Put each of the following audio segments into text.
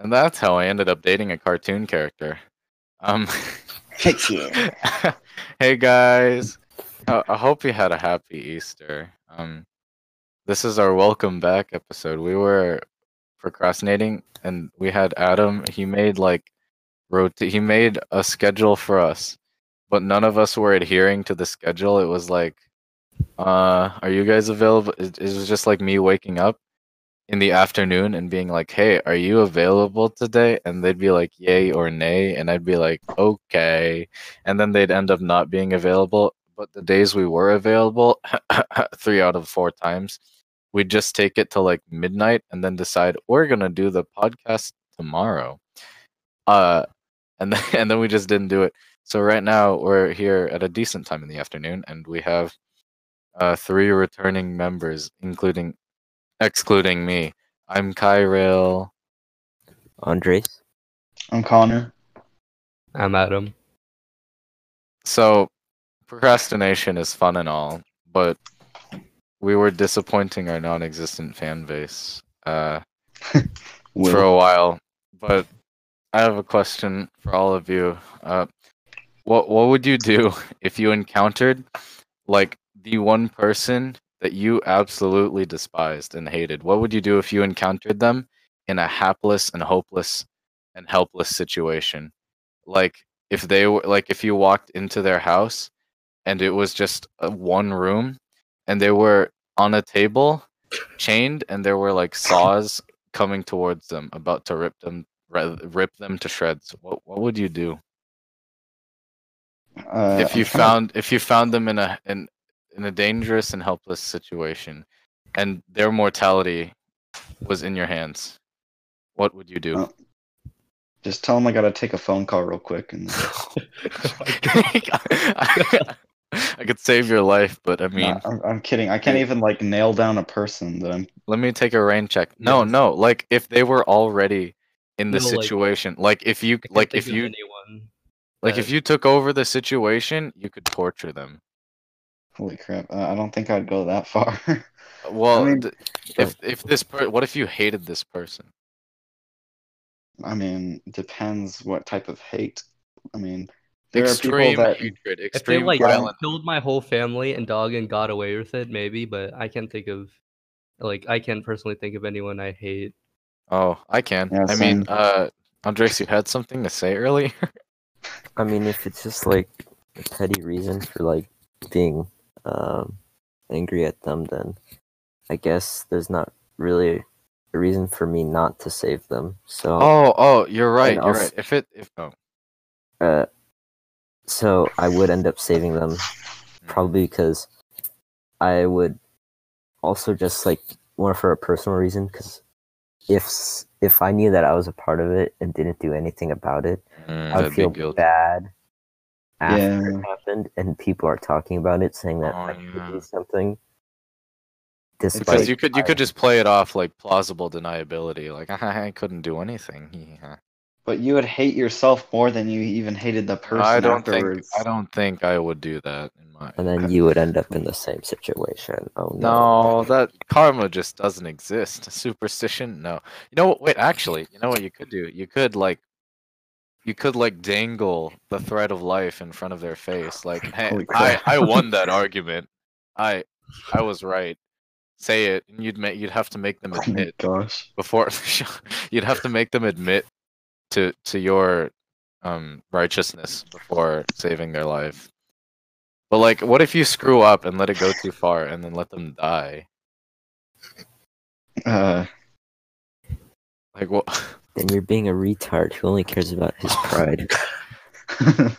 And that's how I ended up dating a cartoon character. Um, yeah. hey guys, uh, I hope you had a happy Easter. Um, this is our welcome back episode. We were procrastinating, and we had Adam. He made like wrote. He made a schedule for us, but none of us were adhering to the schedule. It was like, uh, are you guys available? It, it was just like me waking up in the afternoon and being like, "Hey, are you available today?" And they'd be like, "Yay" or "Nay," and I'd be like, "Okay," and then they'd end up not being available. But the days we were available, three out of four times, we'd just take it to like midnight and then decide we're gonna do the podcast tomorrow. Uh, and then and then we just didn't do it. So right now we're here at a decent time in the afternoon, and we have uh, three returning members, including excluding me. I'm Kyril. Andres. I'm Connor. I'm Adam. So procrastination is fun and all, but we were disappointing our non-existent fan base uh, for a while. But I have a question for all of you. Uh, what what would you do if you encountered like the one person that you absolutely despised and hated? What would you do if you encountered them in a hapless and hopeless and helpless situation? Like if they were like if you walked into their house and it was just a one room and they were on a table chained and there were like saws coming towards them about to rip them rip them to shreds what what would you do Uh, if you found if you found them in a in in a dangerous and helpless situation and their mortality was in your hands what would you do Oh. just tell them I gotta take a phone call real quick. And I, could save your life but i mean Nah, I'm, I'm kidding. I can't even like nail down a person that I'm. let me take a rain check no Yes. no like if they were already in the No, like- situation like if you like if you anyone. like if you took over the situation you could torture them Holy crap! Uh, I don't think I'd go that far. well mean- if if this per- what if you hated this person I mean, depends what type of hate. I mean, there extreme are people that hatred if they extreme like violent killed my whole family and dog and got away with it, maybe, but I can't think of like I can't personally think of anyone I hate. oh i can Yeah, i mean same. uh andres you had something to say earlier I mean, if it's just like a petty reason for like being um, angry at them, then I guess there's not really a reason for me not to save them. So, oh oh you're right you're right if it if oh uh, so I would end up saving them, probably because I would also just like more for a personal reason. Because if if I knew that I was a part of it and didn't do anything about it, Mm, I would feel bad after Yeah. it happened, and people are talking about it, saying that Oh, I could yeah. do something. Despite because you could you could just play it off like plausible deniability like i couldn't do anything Yeah. But you would hate yourself more than you even hated the person I don't afterwards. think I don't think I would do that in my and then you would end up in the same situation. Oh no! No, that karma just doesn't exist. Superstition? No. You know what? Wait, actually, you know what you could do? You could like you could like dangle the thread of life in front of their face like, "Hey, I. I won that argument. I I was right." Say it and you'd make you'd have to make them Oh admit gosh. before you'd have to make them admit to to your um righteousness before saving their life. But like what if you screw up and let it go too far and then let them die? Uh, Like what Then you're being a retard who only cares about his pride.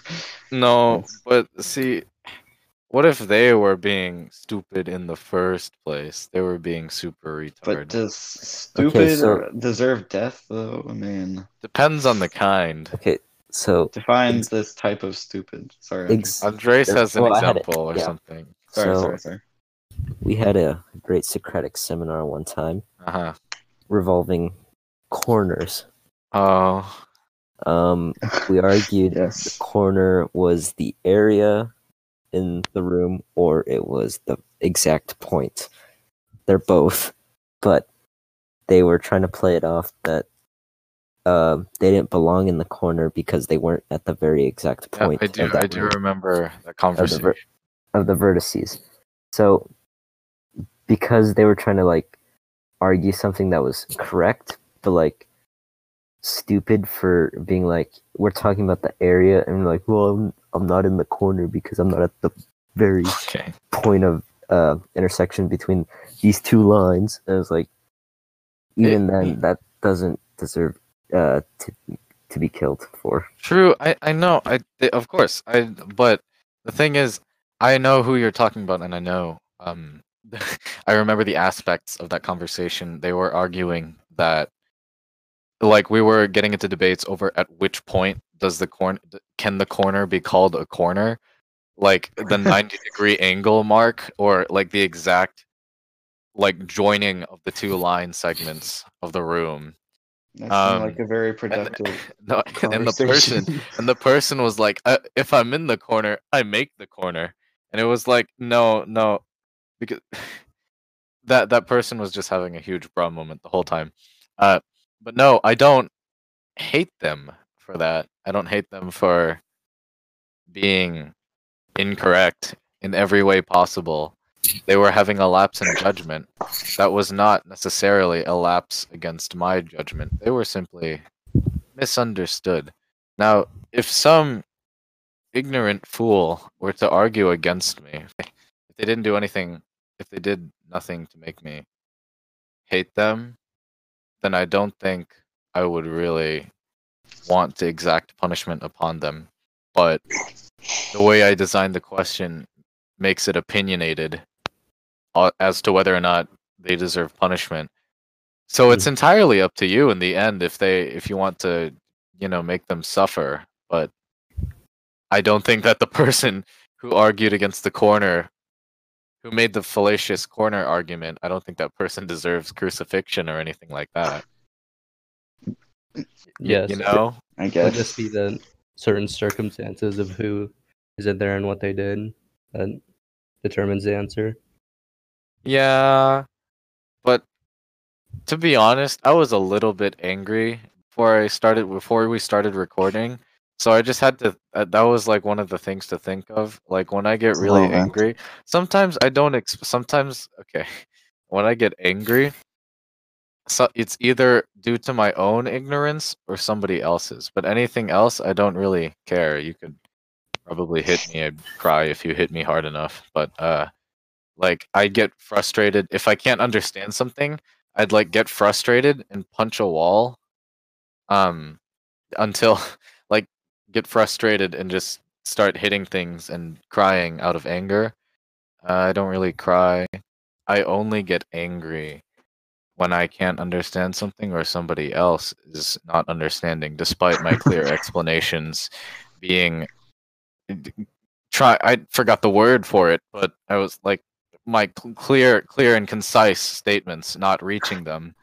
No, but see what if they were being stupid in the first place? They were being super retarded. but does stupid so- deserve death though? I mean, Depends on the kind. okay, so defines this type of stupid. Sorry. Andrew. ex- Andres has an well, I had it, example or yeah. something. sorry, so sorry, sorry. we had a great Socratic seminar one time Uh-huh. revolving corners. Oh. Um, we argued the corner was the area in the room or it was the exact point. They're both, but they were trying to play it off that uh, they didn't belong in the corner because they weren't at the very exact Yeah, point I do. of that I do room remember that of the, conversation. ver- of the vertices. So because they were trying to like argue something that was correct, but like stupid for being like we're talking about the area and like well I'm, I'm not in the corner because I'm not at the very Okay. point of uh, intersection between these two lines. And it's like, even then, that doesn't deserve uh, to to be killed for. True. I I know. I of course. I but the thing is, I know who you're talking about, and I know. Um, I remember the aspects of that conversation. They were arguing that, like, we were getting into debates over at which point does the corner can the corner be called a corner, like the 90 degree angle mark, or like the exact like joining of the two line segments of the room. That seemed Um, like a very And, productive no, and the person and the person was like, uh, "If I'm in the corner, I make the corner." And it was like, "No, no," because that that person was just having a huge bra moment the whole time. Uh, but no, I don't hate them for that. I don't hate them for being incorrect in every way possible. They were having a lapse in judgment. That was not necessarily a lapse against my judgment. They were simply misunderstood. Now, if some ignorant fool were to argue against me, if they didn't do anything, if they did nothing to make me hate them, then I don't think I would really want to exact punishment upon them. But the way I designed the question makes it opinionated uh, as to whether or not they deserve punishment. So it's entirely up to you in the end if they if you want to, you know, make them suffer. But I don't think that the person who argued against the corner who made the fallacious corner argument, I don't think that person deserves crucifixion or anything like that. Y- Yes. You know? I guess. It would guess. just be the certain circumstances of who is in there and what they did that determines the answer. Yeah, but to be honest, I was a little bit angry before I started before we started recording. So I just had to uh, that was like one of the things to think of. Like when I get really angry, sometimes I don't ex- sometimes okay, when I get angry, so it's either due to my own ignorance or somebody else's. But anything else, I don't really care. You could probably hit me, I'd cry if you hit me hard enough. But uh like I get frustrated if I can't understand something, I'd like get frustrated and punch a wall um until get frustrated and just start hitting things and crying out of anger. Uh, I don't really cry. I only get angry when I can't understand something or somebody else is not understanding despite my clear explanations being try I forgot the word for it, but I was like my cl- clear clear and concise statements not reaching them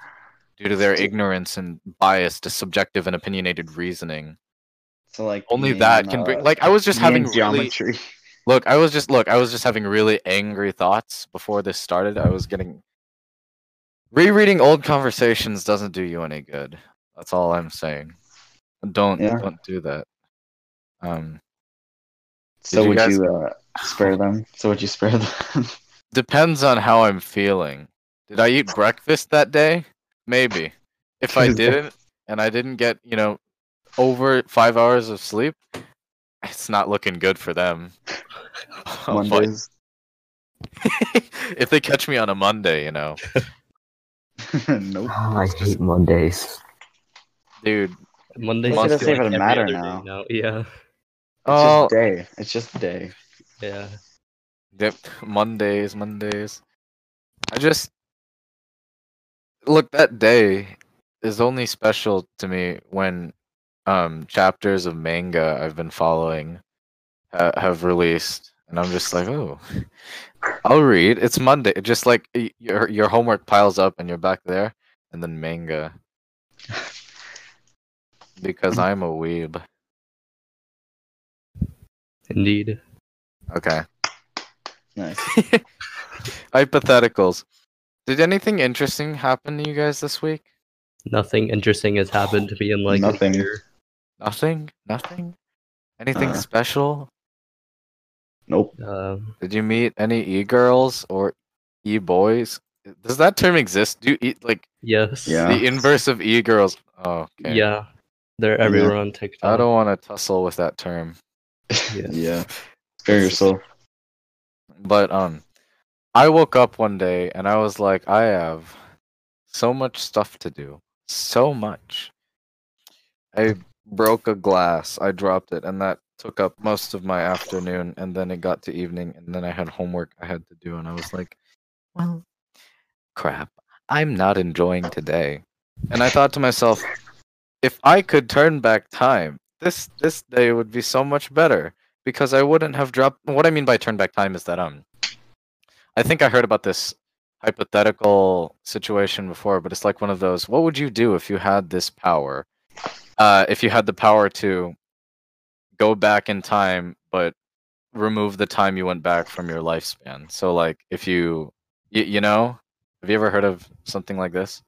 due to their ignorance and bias to subjective and opinionated reasoning. So like Only that can bring like I was just having and really geometry. Look, I was just look, I was just having really angry thoughts before this started. I was getting rereading old conversations doesn't do you any good. That's all I'm saying. Don't Yeah. don't do that. Um So you would guys- you uh, spare them? So would you spare them? depends on how I'm feeling. Did I eat breakfast that day? Maybe. If I didn't and I didn't get, you know, over 5 hours of sleep, it's not looking good for them. Mondays. if they catch me on a Monday, you know, nope. Oh, I hate Mondays. dude. Mondays Monday doesn't even every matter now. now. Yeah, It's Oh, just day. It's just day. yeah. yep. Mondays, Mondays. I just look that day is only special to me when um chapters of manga I've been following ha- have released, and I'm just like, oh, I'll read. It's Monday. Just like your your homework piles up, and you're back there, and then manga. Because I'm a weeb. Indeed. Okay. Nice. Hypotheticals. Did anything interesting happen to you guys this week? Nothing interesting has happened to me in like Nothing. a year. Nothing? Nothing? Anything Uh. special? Nope. Um, Did you meet any e girls or e boys? Does that term exist? Do you eat like yes. Yeah. the inverse of e girls? Oh, okay. Yeah. They're everywhere on TikTok. I don't want to tussle with that term. Yes. Yeah. Spare yourself. But um I woke up one day and I was like, I have so much stuff to do. So much. I broke a glass, I dropped it, and that took up most of my afternoon and then it got to evening and then I had homework I had to do and I was like, Well crap. I'm not enjoying today. And I thought to myself, if I could turn back time, this this day would be so much better because I wouldn't have dropped. What I mean by turn back time is that um, I think I heard about this hypothetical situation before, but it's like one of those. What would you do if you had this power? Uh, if you had the power to go back in time, but remove the time you went back from your lifespan. So like if you, y- you know, have you ever heard of something like this?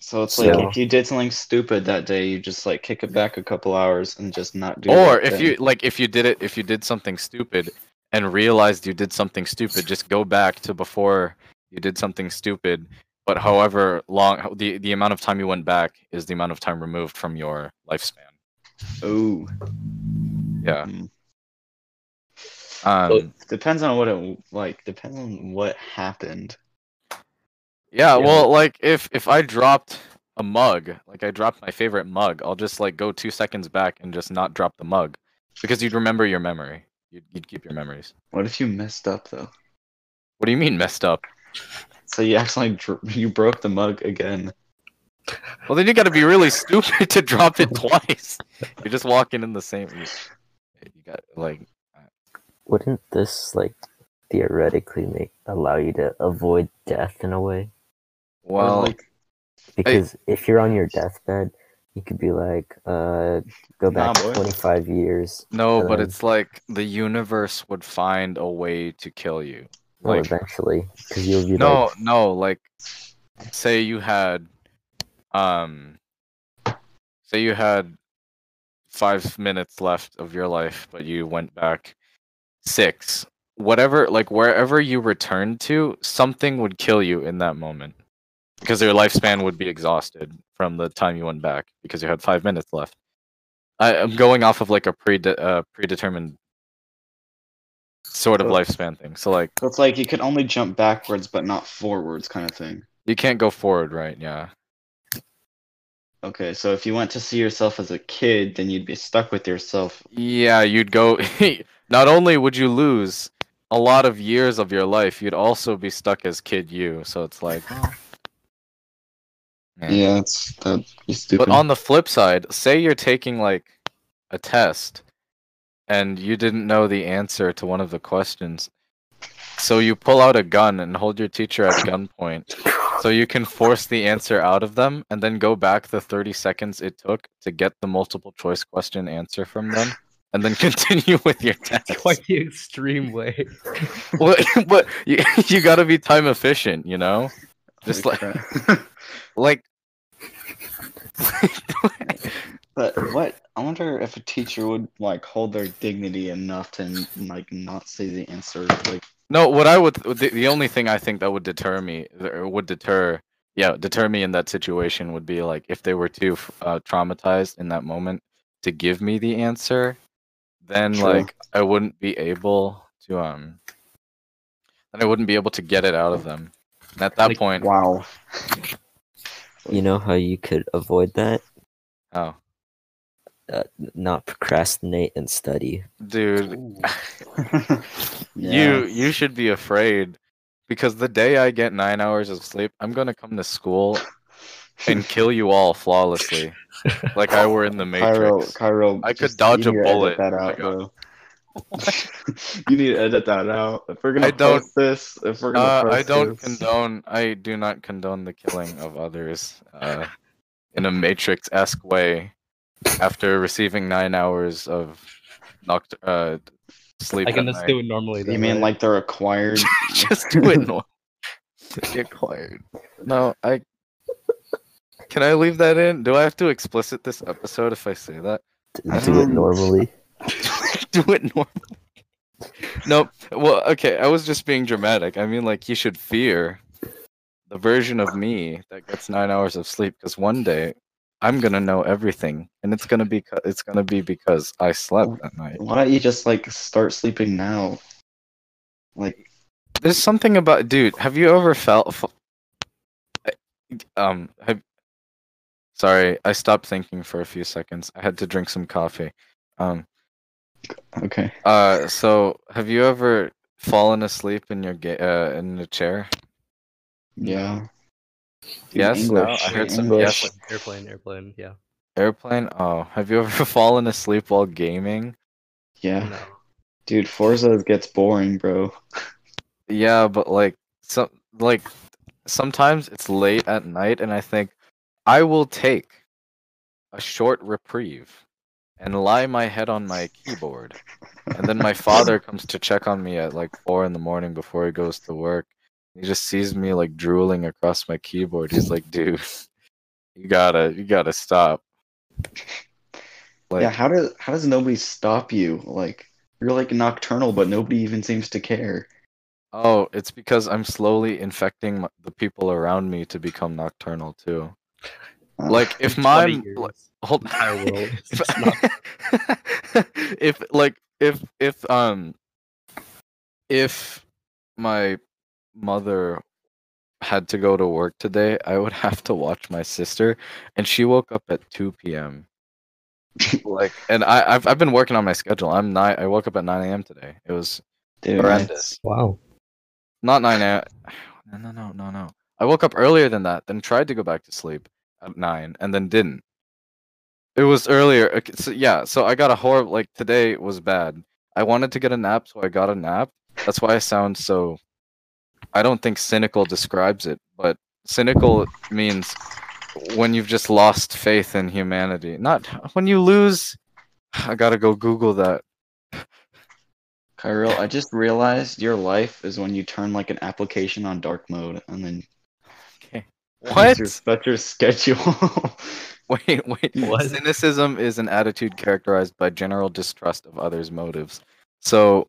So it's like So- if you did something stupid that day, you just like kick it back a couple hours and just not do. It. Or if thing. you like if you did it if you did something stupid and realized you did something stupid just go back to before you did something stupid but however long the, the amount of time you went back is the amount of time removed from your lifespan oh, yeah mm. um depends on what it like. Depends on what happened. yeah Yeah. well like if if i dropped a mug like i dropped my favorite mug i'll just like go two seconds back and just not drop the mug because you'd remember your memory you'd, you'd keep your memories What if you messed up though? what do you mean messed up So you accidentally dr- you broke the mug again. Well, then you got to be really stupid to drop it twice. You're just walking in the same. You, you got like. Wouldn't this like theoretically make allow you to avoid death in a way? Well, like Because if you're on your deathbed, you could be like, uh, go back boy. 25 years. no, but um, it's like the universe would find a way to kill you. Well, Like eventually, because you'll be no, like, no, like say you had, um, say you had five minutes left of your life, but you went back six. Whatever, like wherever you returned to, something would kill you in that moment because your lifespan would be exhausted from the time you went back because you had five minutes left. I, I'm going off of like a pre uh, predetermined sort of So- lifespan thing. So like so it's like you can only jump backwards but not forwards, kind of thing. you can't go forward, right? Yeah. Okay, so if you went to see yourself as a kid, then you'd be stuck with yourself. Yeah, you'd go. not only would you lose a lot of years of your life, you'd also be stuck as kid you. So it's like. Yeah. Yeah, it's that'd stupid. But on the flip side, say you're taking like a test and you didn't know the answer to one of the questions. So you pull out a gun and hold your teacher at gunpoint so you can force the answer out of them and then go back the 30 seconds it took to get the multiple choice question answer from them and then continue with your test. Quite the extreme way. Well, but you, you got to be time efficient, you know? Just like Holy crap. like But what I wonder if a teacher would like hold their dignity enough to like not say the answer. Like, No, what I would the, the only thing I think that would deter me or would deter yeah, deter me in that situation would be like if they were too uh, traumatized in that moment to give me the answer, then True. like I wouldn't be able to um then I wouldn't be able to get it out of them. And at that Like, point, wow. you know how you could avoid that? oh, Uh, not procrastinate and study. dude, yeah. you you should be afraid because the day I get 9 hours of sleep, I'm going to come to school and kill you all flawlessly like I were in the Matrix. Cairo. I could just- dodge you a need to edit bullet. That out, God. bro. you need to edit that out. If we're gonna I don't- post this, if we're gonna Uh, I don't this, condone. I do not condone the killing of others uh, in a Matrix-esque way. After receiving nine hours of noct- uh, sleep, I can at just night. do it normally. You mean right? like they're acquired? just do it. No, get acquired. No, I Can I leave that in? Do I have to explicit this episode if I say that? Do it Um, normally. Do it normally. Nope. Well, okay. I was just being dramatic. I mean, like you should fear the version of me that gets nine hours of sleep because one day I'm gonna know everything, and it's gonna be it's gonna be because I slept that night. Why don't you just like start sleeping now? Like, There's something about dude. Have you ever felt? f- Um. Have, sorry, I stopped thinking for a few seconds. I had to drink some coffee. Um. okay. Uh. So, have you ever fallen asleep in your ga- uh in the chair? Yeah. Dude, Yes, no, oh, I heard some- English. yes. Airplane, airplane. Yeah. Airplane? Oh, have you ever fallen asleep while gaming? Yeah. No. Dude, Forza gets boring, bro. Yeah, but like some like sometimes it's late at night and I think I will take a short reprieve and lie my head on my keyboard. And then my father comes to check on me at like four in the morning before he goes to work. He just sees me like drooling across my keyboard. He's like, dude, you gotta you gotta stop. Like yeah, how does how does nobody stop you? Like you're like nocturnal, but nobody even seems to care. Oh, it's because I'm slowly infecting m- the people around me to become nocturnal too. Uh, Like if my years. like, hold entire world if, if like if if um if my mother had to go to work today, I would have to watch my sister, and she woke up at two p.m. like, and I I've I've been working on my schedule. I'm nine. I woke up at nine a.m. today. It was dude, horrendous. Wow. Not 9 a.m. No, no, no, no, no. I woke up earlier than that, then tried to go back to sleep at 9, and then didn't. It was earlier. okay, So, yeah, so I got a horrible. Like, today was bad. I wanted to get a nap, so I got a nap. That's why I sound so. I don't think cynical describes it, but cynical means when you've just lost faith in humanity. Not when you lose. I gotta go Google that. Kyril, I just realized your life is when you turn like an application on dark mode and then Okay. What? your, that's your schedule. Wait, wait. What? Cynicism is an attitude characterized by general distrust of others' motives. So,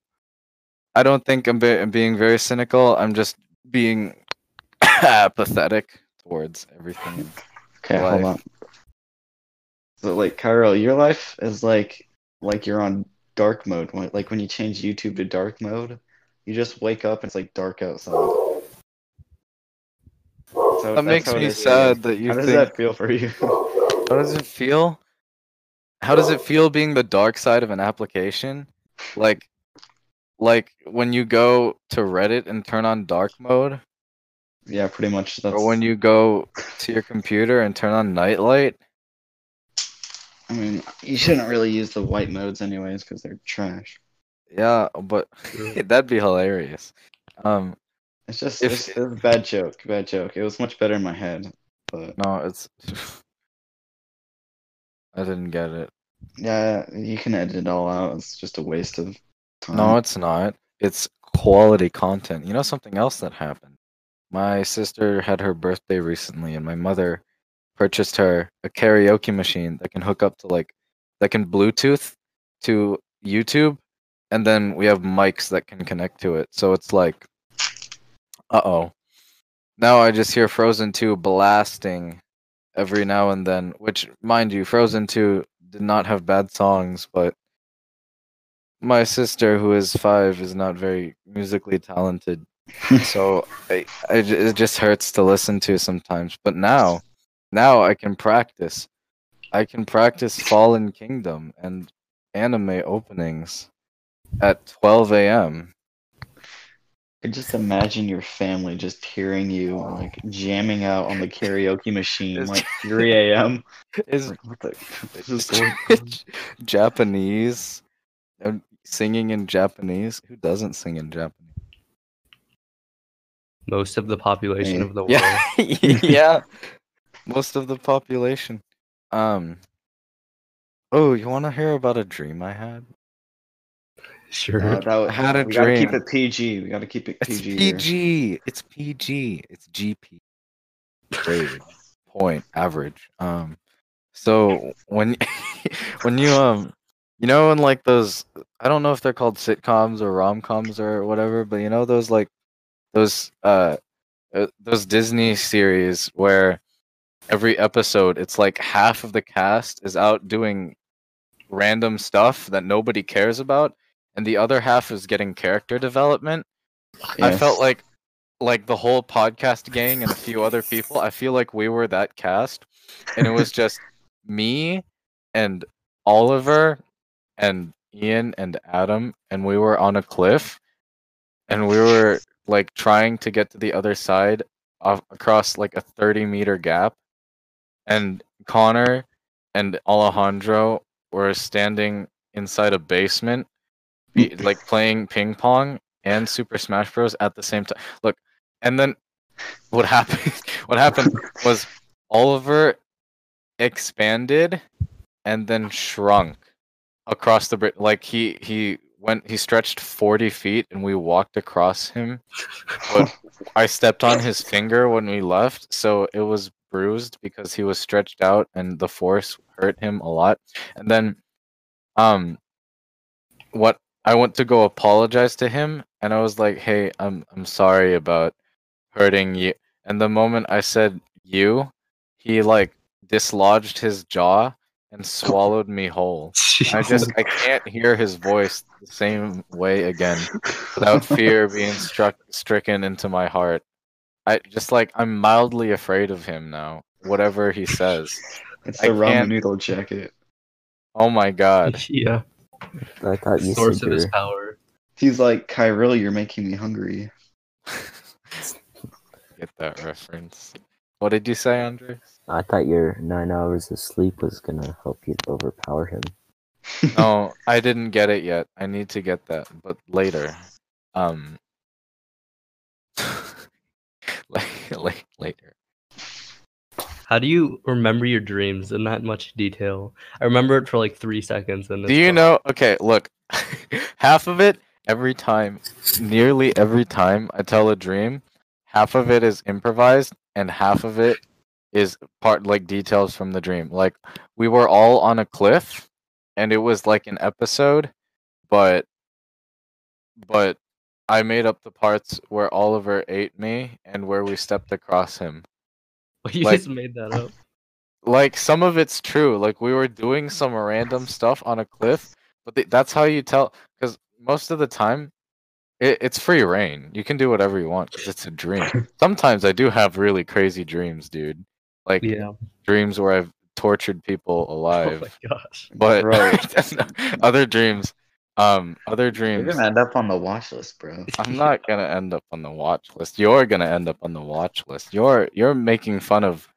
I don't think I'm, be- I'm being very cynical. I'm just being apathetic towards everything. okay, hold on. So like Kyril, your life is like like you're on dark mode. When, like when you change YouTube to dark mode, you just wake up and it's like dark outside. So That makes me sad that you How does that feel for you? How does it feel? How does it feel being the dark side of an application? Like, like when you go to Reddit and turn on dark mode, yeah, pretty much. That's or when you go to your computer and turn on nightlight. I mean, you shouldn't really use the white modes anyways because they're trash. Yeah, but that'd be hilarious. Um, It's just If- it's, it's a bad joke, bad joke. It was much better in my head, but no, it's. I didn't get it. yeah, you can edit it all out. It's just a waste of time. No, it's not. It's quality content. You know something else that happened? My sister had her birthday recently, and my mother purchased her a karaoke machine that can hook up to like that can Bluetooth to YouTube, and then we have mics that can connect to it. So it's like, uh oh. Now I just hear Frozen 2 blasting every now and then, which, mind you, Frozen 2 did not have bad songs, but my sister, who is five, is not very musically talented. so I, I it just hurts to listen to sometimes. But now, now I can practice. I can practice Fallen Kingdom and anime openings at 12 a.m. I just imagine your family just hearing you like jamming out on the karaoke machine Is- like 3 a.m. Is Like, the is? Japanese singing in Japanese? Who doesn't sing in Japanese? Most of the population Hey. of the world. Yeah, yeah. Most of the population. Um. Oh, you want to hear about a dream I had? Sure. Uh, that was, I had a we gotta keep it PG. We gotta keep it It's PG. here. PG. It's PG. It's GP. Grade. point average. Um, so when when you um you know in like those I don't know if they're called sitcoms or rom coms or whatever, but you know those like those uh, uh those Disney series where every episode it's like half of the cast is out doing random stuff that nobody cares about and the other half is getting character development. I felt like like the whole podcast gang and a few other people, I feel like we were that cast and it was just me and Oliver and Ian and Adam and we were on a cliff and we were like trying to get to the other side across like a 30 meter gap and Connor and Alejandro were standing inside a basement like playing ping pong and Super Smash Bros at the same time. Look, and then what happened what happened was Oliver expanded and then shrunk across the bridge like he he went he stretched 40 feet and we walked across him. But i stepped on his finger when we left so it was bruised because he was stretched out and the force hurt him a lot. And then um what i went to go apologize to him and i was like hey i'm i'm sorry about hurting you. And the moment i said you he like dislodged his jaw and swallowed me whole I just I can't hear his voice the same way again without fear being struck stricken into my heart. I just like I'm mildly afraid of him now. Whatever he says. It's I the ramen can't- noodle jacket. Oh my god. yeah, I thought you source of his power. He's like, Kyril, you're making me hungry. Get that reference. What did you say, Andre? I thought your nine hours of sleep was gonna help you overpower him. No, I didn't get it yet. I need to get that, but later. Um like, like later. How do you remember your dreams in that much detail? I remember it for like three seconds. And then Do you gone. know? Okay, look, half of it every time, nearly every time I tell a dream, half of it is improvised and half of it is part like details from the dream. Like we were all on a cliff and it was like an episode, but but I made up the parts where Oliver ate me and where we stepped across him. You like- just made that up. like some of it's true like we were doing some random stuff on a cliff but th- that's how you tell because most of the time it, it's free reign you can do whatever you want 'cause it's a dream sometimes i do have really crazy dreams dude like Yeah. dreams where i've tortured people alive. Oh my gosh. but Bro. other dreams um other dreams. You're gonna end up on the watch list, bro. I'm not gonna end up on the watch list. You're gonna end up on the watch list. You're you're making fun of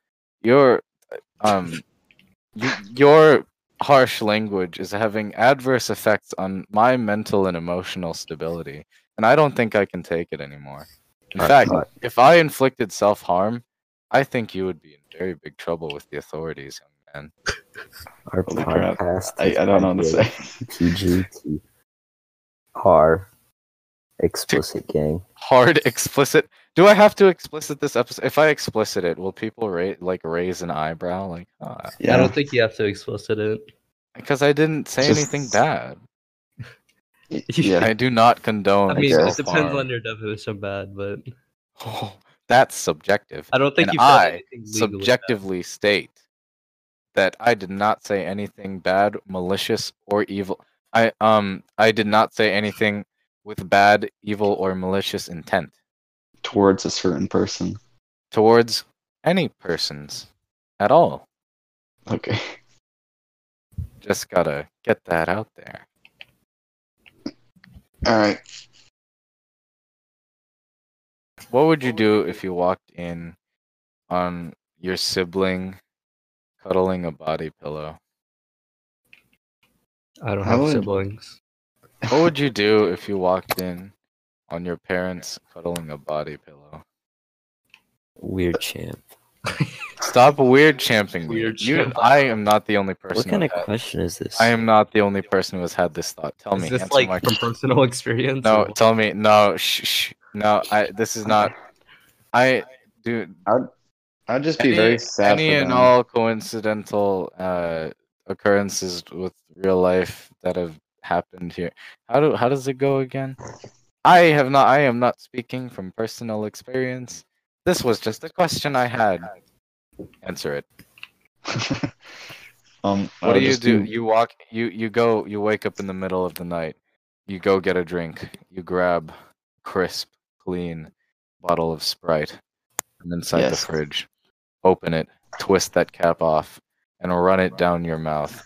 your um y- your harsh language is having adverse effects on my mental and emotional stability, and I don't think I can take it anymore. In I fact, thought- if I inflicted self harm, I think you would be in very big trouble with the authorities, young man. Our Holy podcast. I, is I don't know what to say. PG to R explicit gang. Hard explicit. Do I have to explicit this episode? If I explicit it, will people rate like raise an eyebrow? Like, ah, Yeah. I don't think you have to explicit it. because I didn't say Just- anything bad. Yeah. I do not condone. I mean, it depends harm. on your definition of bad, but Oh, that's subjective. I don't think And you said I anything legally bad. subjectively state that I did not say anything bad, malicious, or evil. I um I did not say anything with bad, evil, or malicious intent Towards a certain person. towards any persons at all. Okay. Just gotta get that out there. All right. What would you do if you walked in on your sibling cuddling a body pillow? I don't I have would- siblings. What would you do if you walked in on your parents cuddling a body pillow? Weird champ. Stop weird champing me. Weird You, champ. I am not the only person. What kind of had- question is this? I am not the only person who has had this thought. Tell Is me. this answer like my from question. personal experience? No, or- tell me. No, shh, shh. No, I. This is not. I, dude. I'd I'd just be any, very sad any for and them. all coincidental uh, occurrences with real life that have happened here. How do how does it go again? I have not. I am not speaking from personal experience. This was just a question I had. Answer it. um, I What do you just do? You walk. You you go. You wake up in the middle of the night. You go get a drink. You grab crisp, clean bottle of Sprite from inside the Yes. fridge. Open it. Twist that cap off, and run it down your mouth.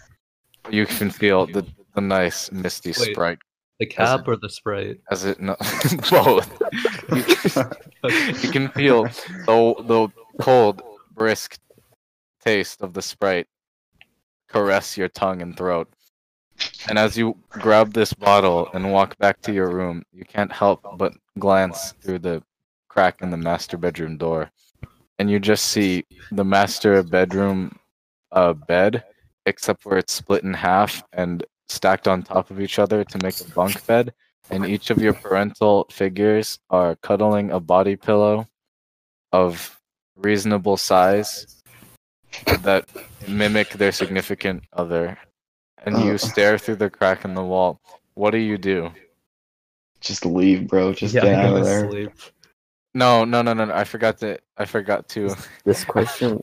You can feel the the nice misty Sprite The cap or the sprite? as it no both. You can, feel the the cold, brisk taste of the Sprite caress your tongue and throat. And as you grab this bottle and walk back to your room, you can't help but glance through the crack in the master bedroom door. And you just see the master bedroom uh, bed, except for it's split in half and stacked on top of each other to make a bunk bed. And each of your parental figures are cuddling a body pillow of reasonable size that mimic their significant other. And you Oh. stare through the crack in the wall. What do you do? just leave, bro. Just yeah, get out of there. sleep. No, no, no, no. no. I forgot to. I forgot to. This question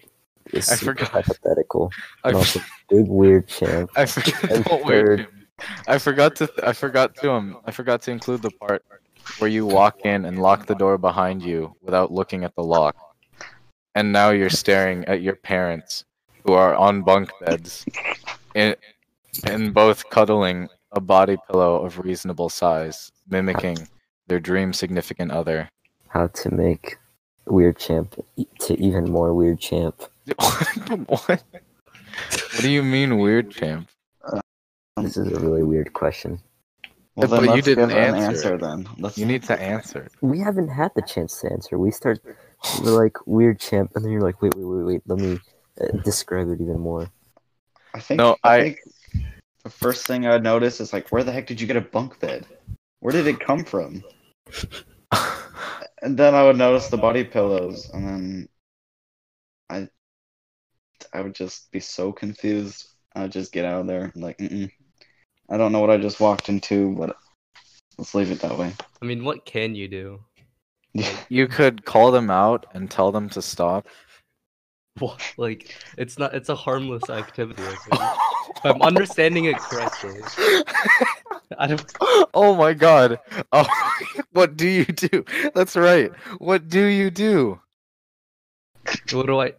is I forgot. hypothetical. I, also, big weird champ. I forgot. And Don't I forgot to. I forgot to. Um. I forgot to include the part where you walk in and lock the door behind you without looking at the lock, and now you're staring at your parents, who are on bunk beds, and and both cuddling a body pillow of reasonable size, mimicking their dream significant other. How to make weird champ to even more weird champ. what? What do you mean, weird champ? This is a really weird question. Well, But you didn't an answer answer then. Let's, You need to answer. it. We haven't had the chance to answer. We start, we're like weird champ, and then you're like, wait, wait, wait, wait. Let me uh, describe it even more. I think. No, I, I- think the first thing I'd notice is like, where the heck did you get a bunk bed? Where did it come from? And then I would notice the body pillows, and then I, I would just be so confused. I'd just get out of there, like, Mm-mm. I don't know what I just walked into, but let's leave it that way. I mean, what can you do? You could call them out and tell them to stop. What? Like, it's not. It's a harmless activity. I think. If I'm understanding it correctly. I don't. oh my god. Oh, what do you do? That's right. What do you do? What do I?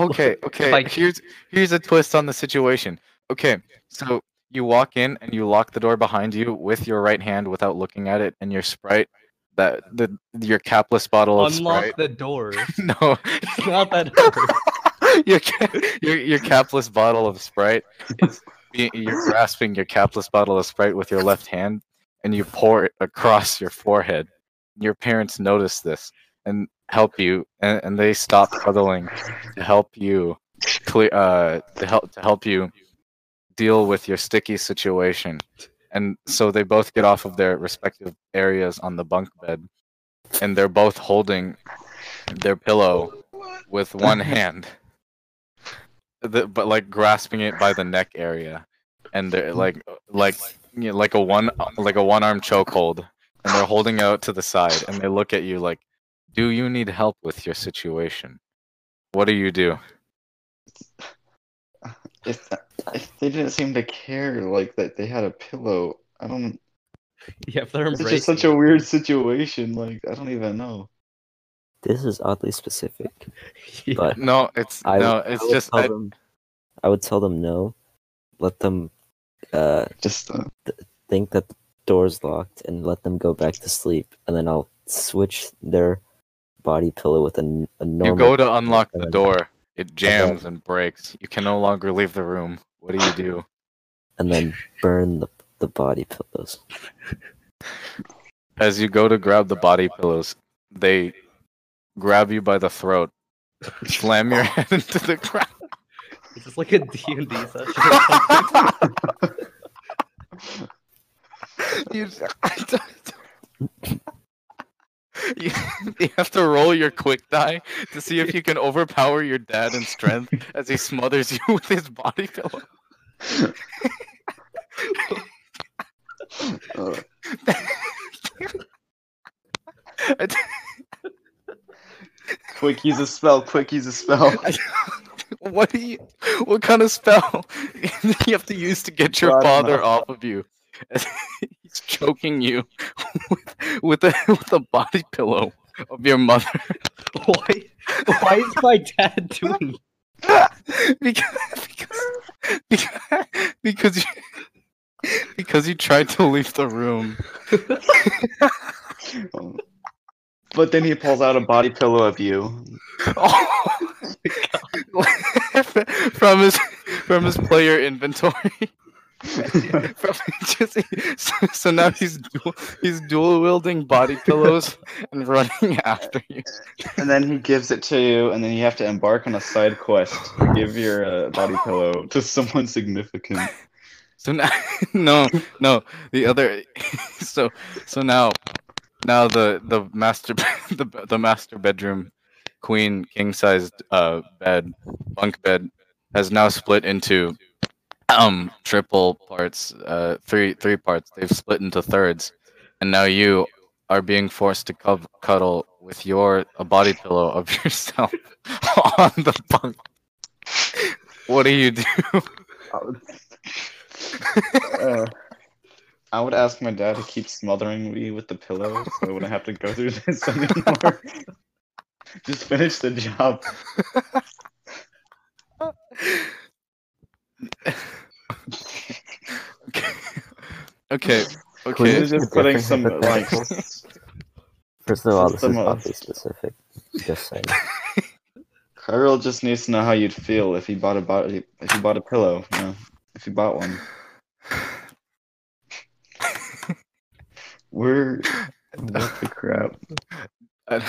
Okay, okay. I- Here's here's a twist on the situation. Okay, so you walk in and you lock the door behind you with your right hand without looking at it, and your sprite that the your capless bottle of Sprite. Unlock sprite. the door. No, It's not that hard. your, ca- your your capless bottle of Sprite is you're grasping your capless bottle of Sprite with your left hand and you pour it across your forehead. Your parents notice this and help you, and, and they stop cuddling to help you clear uh to help to help you deal with your sticky situation. And so they both get off of their respective areas on the bunk bed, and they're both holding their pillow with one hand, the, but like grasping it by the neck area, and they're like like you know, like a one like a one arm chokehold, and they're holding out to the side, and they look at you like, "Do you need help with your situation? What do you do?" If, if they didn't seem to care, like that they had a pillow. I don't. Yeah, if they're embracing. It's just such a weird situation. Like I don't even know. This is oddly specific. Yeah. but- No, it's I, no, I it's would just I, them, I would tell them no. Let them uh, Just uh, think that the door's locked and let them go back to sleep, and then I'll switch their body pillow with a, n- a normal. you go to unlock the and- door, it jams and breaks. You can no longer leave the room. What do you do? and then burn the the body pillows. As you go to grab the body pillows, they grab you by the throat, slam your head into the ground. Is this like a D&D session? or something? you, I don't- you, have to roll your quick die to see if you can overpower your dad in strength as he smothers you with his body pillow. Uh, quick, use a spell. Quick, use a spell. what do you? What kind of spell you have to use to get your don't father off of you? He's choking you with with a with a body pillow of your mother Why? Why is my dad doing? because because because because you, because you tried to leave the room. but then he pulls out a body pillow of you. Oh, from his from his player inventory. Just, so, so now he's dual, he's dual wielding body pillows and running after you. and then he gives it to you, and then you have to embark on a side quest to give your uh, body pillow to someone significant. So now, no, no, the other, so so now, now the the master the the master bedroom queen king sized uh bed bunk bed has now split into um triple parts uh three three parts they've split into thirds and now you are being forced to cov- cuddle with your a body pillow of yourself on the bunk what do you do Uh, I would ask my dad to keep smothering me with the pillow so I wouldn't have to go through this anymore. Just finish the job. okay okay You're is just putting some like. First of all, this is System of- specific. Just saying. Kyril just needs to know how you'd feel if he bought a body if he bought a pillow, you know, if he bought one. We're what the crap.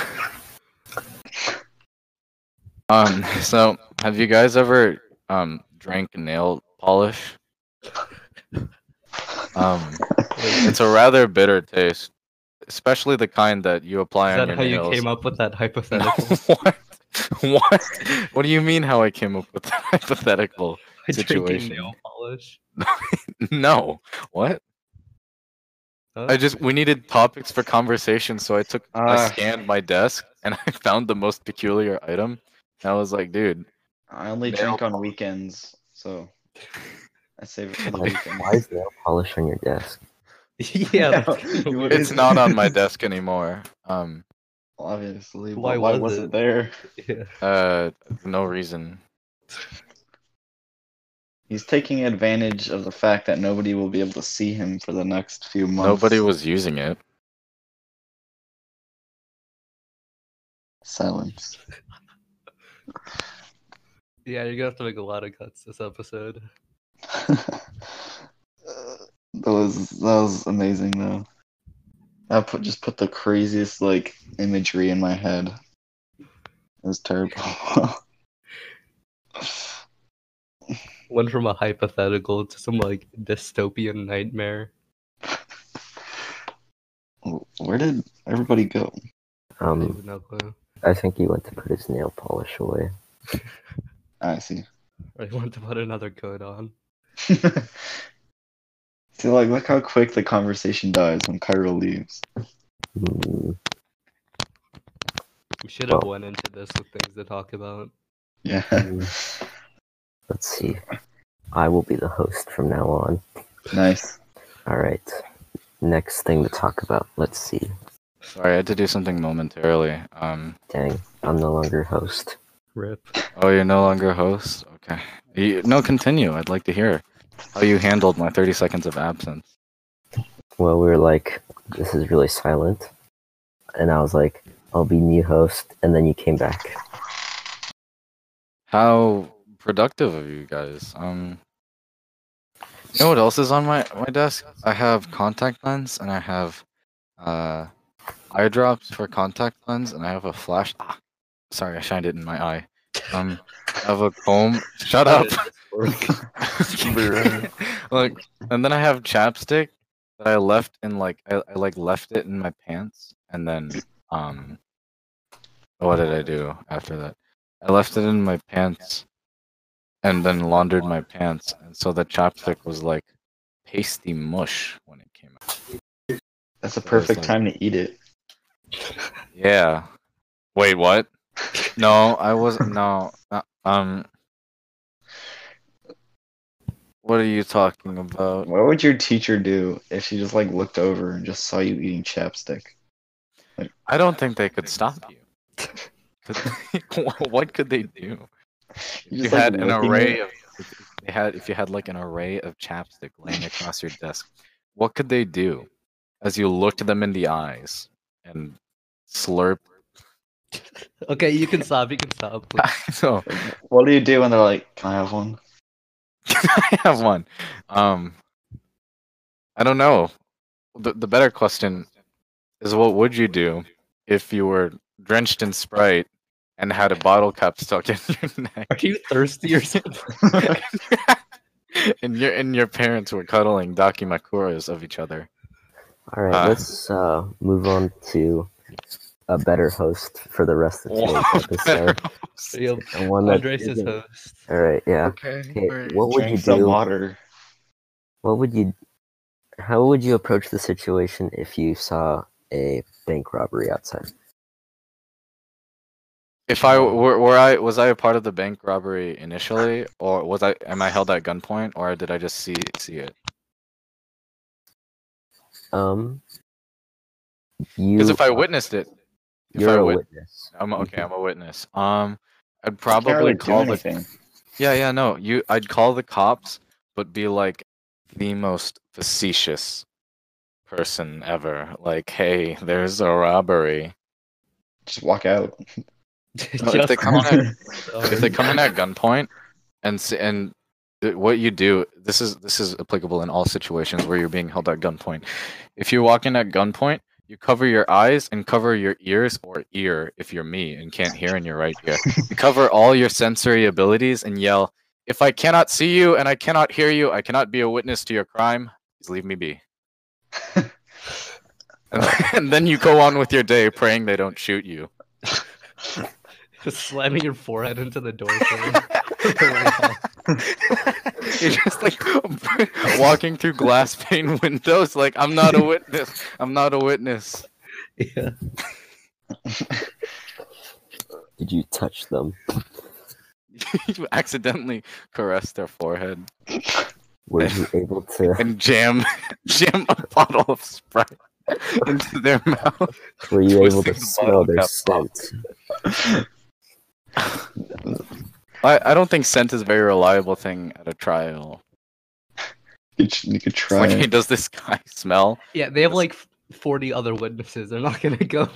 um so have you guys ever um drank nail polish um it's a rather bitter taste especially the kind that you apply Is on that your how you came up with that hypothetical? what what what do you mean how i came up with that hypothetical Drinking situation. nail polish. no what I just we needed topics for conversation, so I took I Ah. scanned my desk and I found the most peculiar item. And I was like, dude, I only drink on weekends, so I save it for the Why, weekend. why is nail polish on your desk? yeah, that's it's not on my desk anymore. Um, Obviously, Why why was was it? it there? yeah. uh, no reason. He's taking advantage of the fact that nobody will be able to see him for the next few months. Nobody was using it. silence. Yeah, you're gonna have to make a lot of cuts this episode. that was that was amazing though. I put just put the craziest like imagery in my head. It was terrible. Went from a hypothetical to some like dystopian nightmare. Where did everybody go? I Um, have no clue. I think he went to put his nail polish away. I see. He went to put another coat on. see, like, look how quick the conversation dies when Kyril leaves. Hmm, We should have Well. went into this with things to talk about. Yeah. hmm. Let's see. I will be the host from now on. nice. All right. Next thing to talk about. Let's see. Sorry, I had to do something momentarily. Um, Dang, I'm no longer host. Rip. oh, you're no longer host. Okay. You, no, continue. I'd like to hear how you handled my 30 seconds of absence. Well, we were like, this is really silent. And I was like, I'll be new host. And then you came back. How productive of you guys. Um, you know what else is on my my desk? I have contact lens and I have uh eye drops for contact lens and I have a flash. Ah, sorry, I shined it in my eye. Um, I have a comb. Shut up. Look, and then I have chapstick that I left in like I, I like left it in my pants and then um what did I do after that? I left it in my pants, and then laundered my pants, and so the chapstick was like pasty mush when it came out. That's a It was perfect like- time to eat it. Yeah. Wait, what? No, I wasn't. No. uh, Um. What are you talking about? What would your teacher do if she just like looked over and just saw you eating chapstick? I don't think they could stop you. What could they do? You you just, like, had an array of if they had if you had like an array of chapstick laying across your desk what could they do as you looked them in the eyes and slurp Okay, you can stop. You can stop. so What do you do when they're like, "Can I have one?" Can i have one um i don't know the, the better question is what would you do if you were drenched in sprite and had a bottle cap stuck in your neck Are you thirsty or something? and your and your parents were cuddling dakimakuras of each other. All right, Uh, let's uh, move on to a better host for the rest of today's episode. Yo, And one Andres is host. All right, yeah. okay. Okay, what would you Drink some do? water. What would you? How would you approach the situation if you saw a bank robbery outside? If I were, were I was I a part of the bank robbery initially, or was I am I held at gunpoint, or did I just see see it? Um. Because if I witnessed it, if you're I a wit- witness. I'm okay. I'm a witness. Um, I'd probably can't really do call the anything. yeah yeah no you I'd call the cops, but be like the most facetious person ever. Like, hey, there's a robbery. Just walk out. No, if they come in at, if they come in at gunpoint and and what you do this is this is applicable in all situations where you're being held at gunpoint if you walk in at gunpoint you cover your eyes and cover your ears or ear if you're me and can't hear in your right ear you cover all your sensory abilities and yell if i cannot see you and i cannot hear you i cannot be a witness to your crime please leave me be and, and then you go on with your day praying they don't shoot you just slamming your forehead into the door. frame. You're just like walking through glass pane windows, like I'm not a witness. I'm not a witness. yeah. Did you touch them? you accidentally caress their forehead Were you able to? and jam jam a bottle of Sprite into their mouth. Were you able to the smell their cap scent? I, I don't think scent is a very reliable thing at a trial. You, you could It's like, hey, does this guy smell? Yeah, they have like 40 other witnesses. They're not gonna go.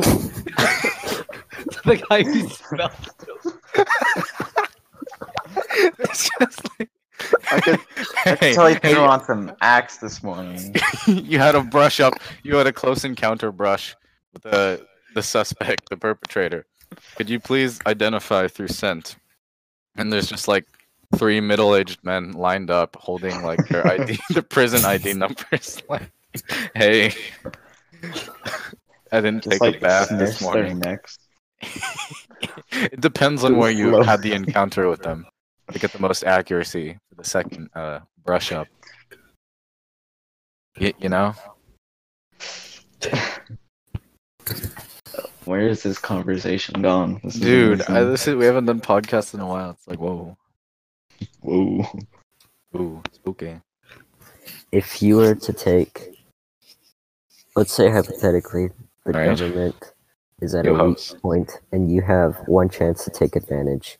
the guy who smelled. It's just like I could, I could Hey, tell you hey, threw on some axe this morning. you had a brush up. You had a close encounter brush with the the suspect, the perpetrator. Could you please identify through scent? And there's just like three middle-aged men lined up, holding like their ID, the prison ID numbers. Like, hey, I didn't Just take like a bath this morning. Next. it depends on where you slow. had the encounter with them to get the most accuracy for the second uh, brush up. Y- you know. Where is this conversation gone? This Dude, I, amazing. this is, we haven't done podcasts in a while. It's like, whoa, Whoa. ooh, spooky. If you were to take, let's say hypothetically, the Alright. government is at Yo, a weak host. point and you have one chance to take advantage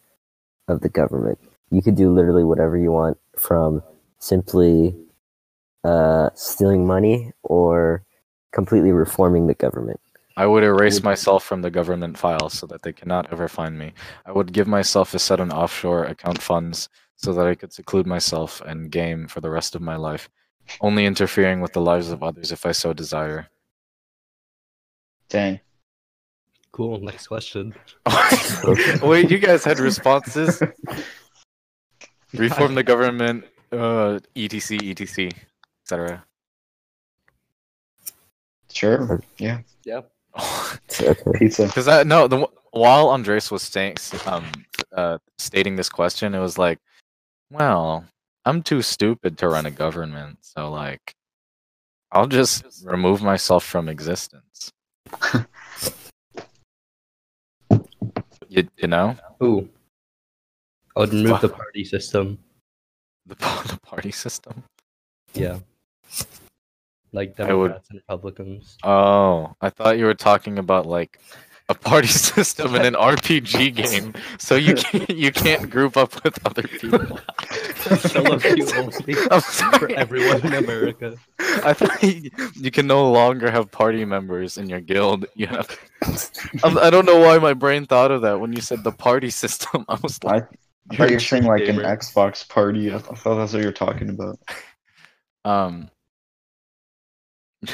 of the government. You could do literally whatever you want from simply uh, stealing money or completely reforming the government. I would erase Would- myself from the government files so that they cannot ever find me. I would give myself a set on offshore account funds so that I could seclude myself and game for the rest of my life, only interfering with the lives of others if I so desire. Dang. Cool. Next question. Wait, you guys had responses? Reform the government, uh, etc, etc, etc. Sure. Yeah. Yep. Okay. Pizza. Because I no the while Andres was saying, um, uh, stating this question, it was like, well, I'm too stupid to run a government, so like, I'll just remove myself from existence. you, you know Ooh. I would remove the party system. the the party system. Yeah. Like I would- Democrats and Republicans. Oh, I thought you were talking about like a party system in an RPG game, so you can't, you can't group up with other people. Solo queue only I'm for everyone in America. I thought you, you can no longer have party members in your guild. You have. I'm- I don't know why my brain thought of that when you said the party system. I was like, I thought you a were saying true like an. Xbox party. I thought that's what you're talking about. um, just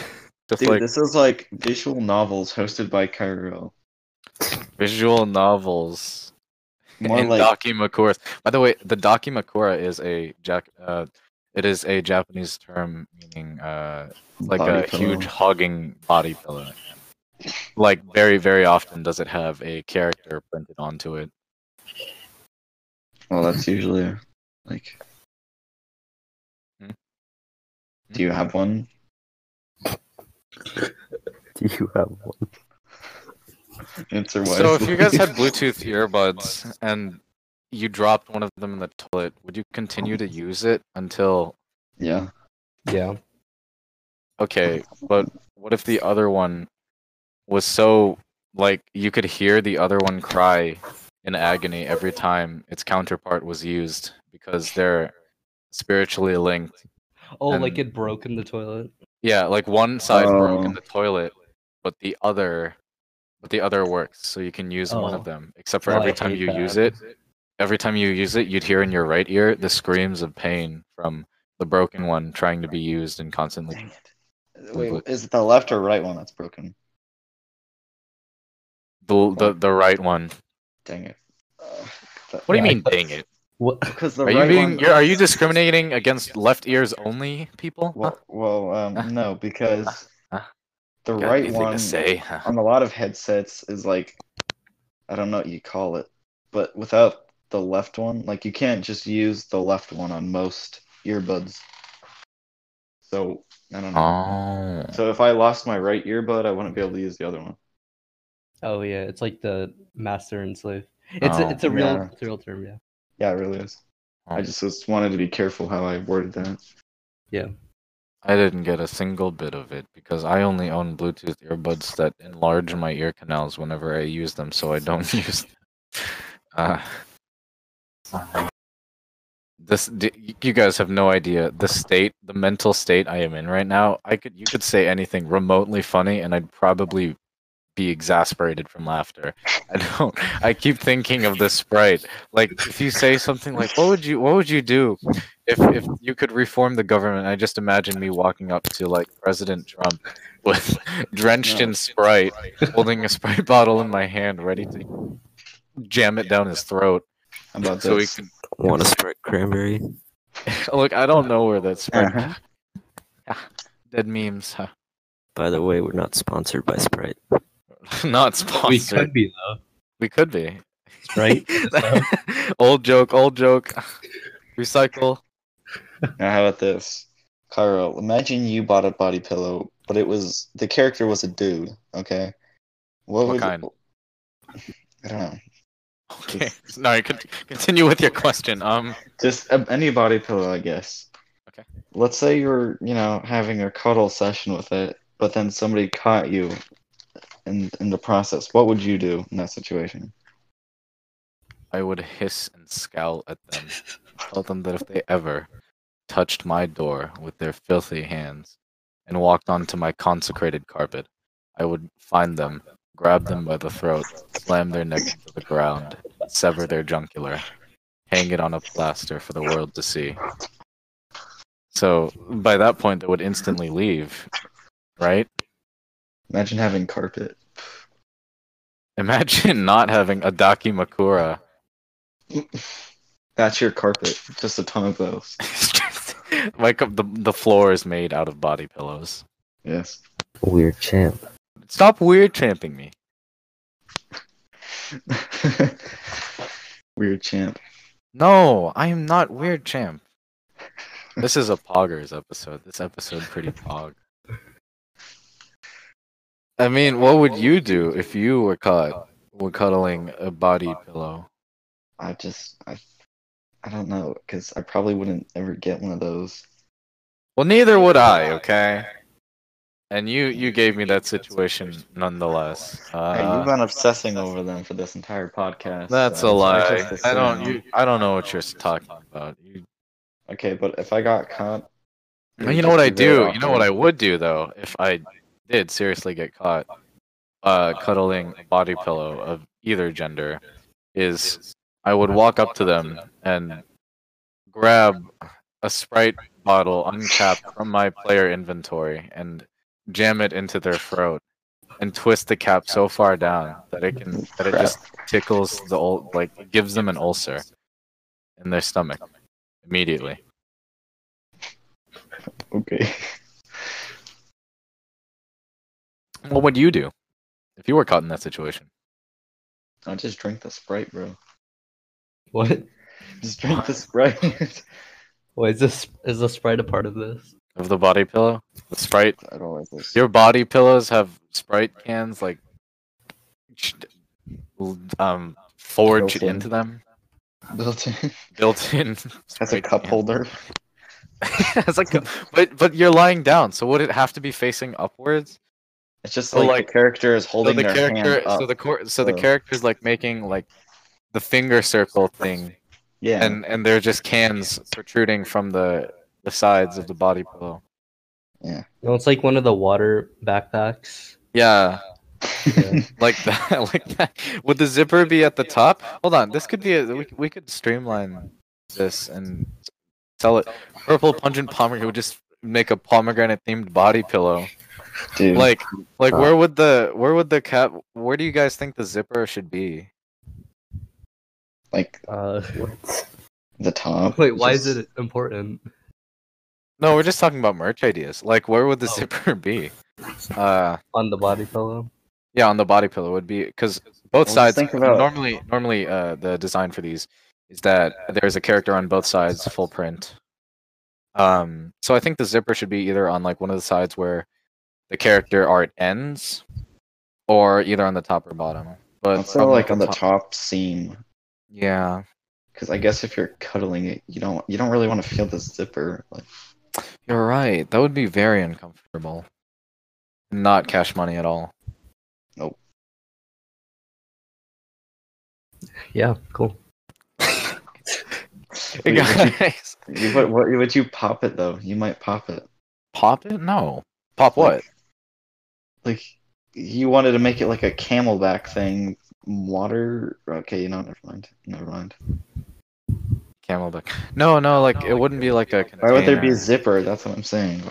Dude, like this is like visual novels hosted by Kyril. visual novels. More in like Dakimakura. By the way, the Dakimakura is a Jack. Uh, it is a Japanese term meaning uh, like body a pillow. huge hogging body pillow. Like very, very often does it have a character printed onto it. Well, that's usually like. Hmm? Do you have one? Do you have one? Answer wisely. So if you guys had Bluetooth earbuds and you dropped one of them in the toilet, would you continue to use it until yeah, Yeah. okay, but what if the other one was so like you could hear the other one cry in agony every time its counterpart was used because they're spiritually linked. Oh, like it broke in the toilet. Yeah, like one side broke in Oh. the toilet, but the other but the other works, so you can use one Oh. of them. Except for Oh, I every time hate you use it, every time you use it, you'd hear in your right ear the screams of pain from the broken one trying to be used and constantly. Dang it. Wait, is it the left or right one that's broken? The the, the right one. Dang it. Uh, What do you mean, dang it? What? Because the Are you right being? one. You're, are you discriminating against left ears only people? Huh? Well, well, um, no, because the Got right one to say? On a lot of headsets is like, I don't know what you call it, but without the left one, like you can't just use the left one on most earbuds. So I don't know. Oh. So if I lost my right earbud, I wouldn't be able to use the other one. Oh yeah, it's like the master and slave. It's a, Oh, it's a real yeah. it's a real term, yeah. Yeah, it really is. I Oh. just wanted to be careful how I worded that. Yeah. I didn't get a single bit of it because I only own Bluetooth earbuds that enlarge my ear canals whenever I use them, so I don't use them. Uh, this you guys have no idea the state, the mental state I am in right now. I could you could say anything remotely funny, and I'd probably be exasperated from laughter. I don't. I keep thinking of this sprite. Like if you say something like, "What would you What would you do if if you could reform the government?" I just imagine me walking up to like President Trump with drenched in Sprite, holding a Sprite bottle in my hand, ready to jam it down his throat. How about So we this? can Want a Sprite cranberry? look. I don't know where that Sprite. Uh-huh. Dead memes. huh. By the way, we're not sponsored by Sprite. Not sponsored. We could be though, We could be. right? old joke. Old joke. Recycle. Now, how about this? Kyril, imagine you bought a body pillow, but it was the character was a dude, okay? What, What would kind? I don't know. Okay. No, you could continue with your question. Um. Just any body pillow, I guess. Okay. Let's say you're, you know, having a cuddle session with it, but then somebody caught you in in the process. What would you do in that situation? I would hiss and scowl at them, tell them that if they ever touched my door with their filthy hands and walked onto my consecrated carpet, I would find them, grab them by the throat, slam their neck into the ground, sever their jugular, hang it on a plaster for the world to see. So by that point, they would instantly leave, right? Imagine having carpet. Imagine not having a Dakimakura. That's your carpet. Just a ton of those. like the the floor is made out of body pillows. Yes. Weird champ. Stop weird champing me. Weird champ. No, I am not weird, champ. This is a poggers episode. This episode pretty pog. I mean, what would you do if you were caught were cuddling a body pillow? I just I I don't know because I probably wouldn't ever get one of those. Well, neither would I. Okay. And you you gave me that situation nonetheless. Hey, Uh, you've been obsessing over them for this entire podcast. that's so a lie. I don't. You, I don't know what you're talking about. You, Okay, but if I got caught, it Well, would you know what I do? You know what I would do though if I did seriously get caught uh, cuddling a body pillow of either gender is I would walk up to them and grab a Sprite bottle uncapped from my player inventory and jam it into their throat and twist the cap so far down that it can that it just tickles the old like gives them an ulcer in their stomach immediately. Okay. What would you do if you were caught in that situation? I just drink the sprite, bro. What? Just drink the sprite. Wait, is this is the sprite a part of this? Of the body pillow? The Sprite? I don't like this. Your body pillows have Sprite cans like um forged Built in. into them, Built in. built in. Has a cup can. holder. Has a cup- but but you're lying down, so would it have to be facing upwards? It's just So, like, like- the character is So holding the their character, hand up. so the cor- so the so- character's like making like the finger circle thing, yeah. and and they're just cans protruding from the the sides of the body pillow. Yeah. No, it's like one of the water backpacks. Yeah, Yeah. like that like that would the zipper be at the top hold on this could be a we, we could streamline this and sell it purple pungent pomegranate would just make a pomegranate themed body pillow Dude. like like Uh. where would the where would the cap where do you guys think the zipper should be like Uh, the top. wait, why is it important? no we're just talking about merch ideas like where would the Oh. zipper be uh On the body pillow? yeah on the body pillow would be because both just sides think about- normally normally uh the design for these is that there's a character on both sides full print um so i think the zipper should be either on like one of the sides where the character art ends or either on the top or bottom but Also, probably like on the top seam. yeah Because I guess if you're cuddling it, you don't you don't really want to feel the zipper. Like you're right that would be very uncomfortable not cash money at all Nope. Yeah, cool. Wait, would you, guys you, what, what would you pop it though? You might pop it. pop it no pop what Like- Like you wanted to make it like a CamelBak thing. Water. Okay, you know, never mind. Never mind. CamelBak no no like it wouldn't be like a Why would there be a zipper? That's what I'm saying.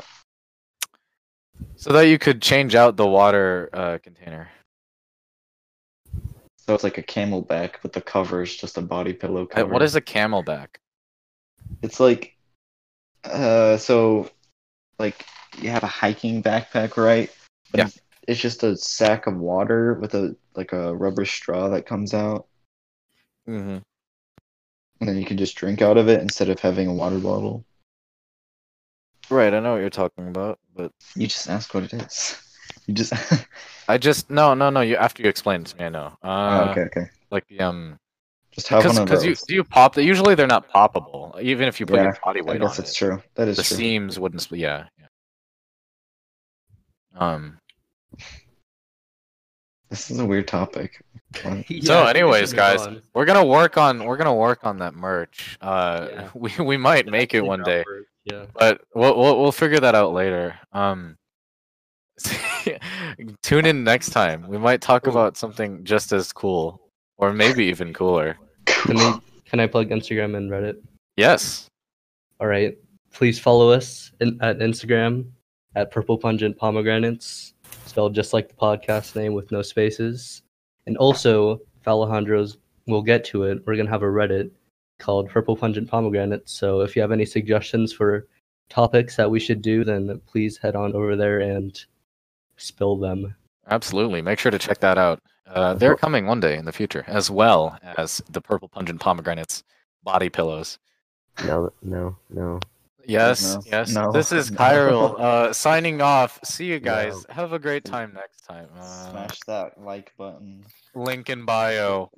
So that you could change out the water uh, container. So it's like a CamelBak, but the cover is just a body pillow Uh, cover. What is a CamelBak? It's like, uh, so, like you have a hiking backpack, right? But Yeah. It's, just a sack of water with a like a rubber straw that comes out, Mm-hmm. and then you can just drink out of it instead of having a water bottle. Right, I know what you're talking about, but You just ask what it is. You just. I just no, no, no. You after you explain it to me, I know. Uh, oh, okay, okay. Like the um, Just have because one of those. you do you pop that. Usually they're not poppable, even if you put Yeah, your body weight I guess on it's it. true. That is The true. seams wouldn't. Yeah. Um. This is a weird topic. What? So, Yeah, I think we should anyways, guys, on. we're gonna work on we're gonna work on that merch. Uh, Yeah. we we might make it one day. Yeah. but we'll, we'll we'll figure that out later. Um, tune in next time. We might talk Cool. about something just as cool, or maybe even cooler. Can, we, can I plug Instagram and Reddit? Yes. All right. Please follow us in, at Instagram at Purple Pungent Pomegranates, spelled just like the podcast name with no spaces. And also, if Alejandro's, we'll get to it, we're going to have a Reddit called Purple Pungent Pomegranates. So if you have any suggestions for topics that we should do, then please head on over there and spill them. Absolutely. Make sure to check that out. Uh, they're coming one day in the future, as well as the purple pungent pomegranates body pillows. No, no, no. Yes, No, yes. no, this is no. Kyril uh, signing off. See you No. guys. Have a great time next time. Uh, Smash that like button. link in bio.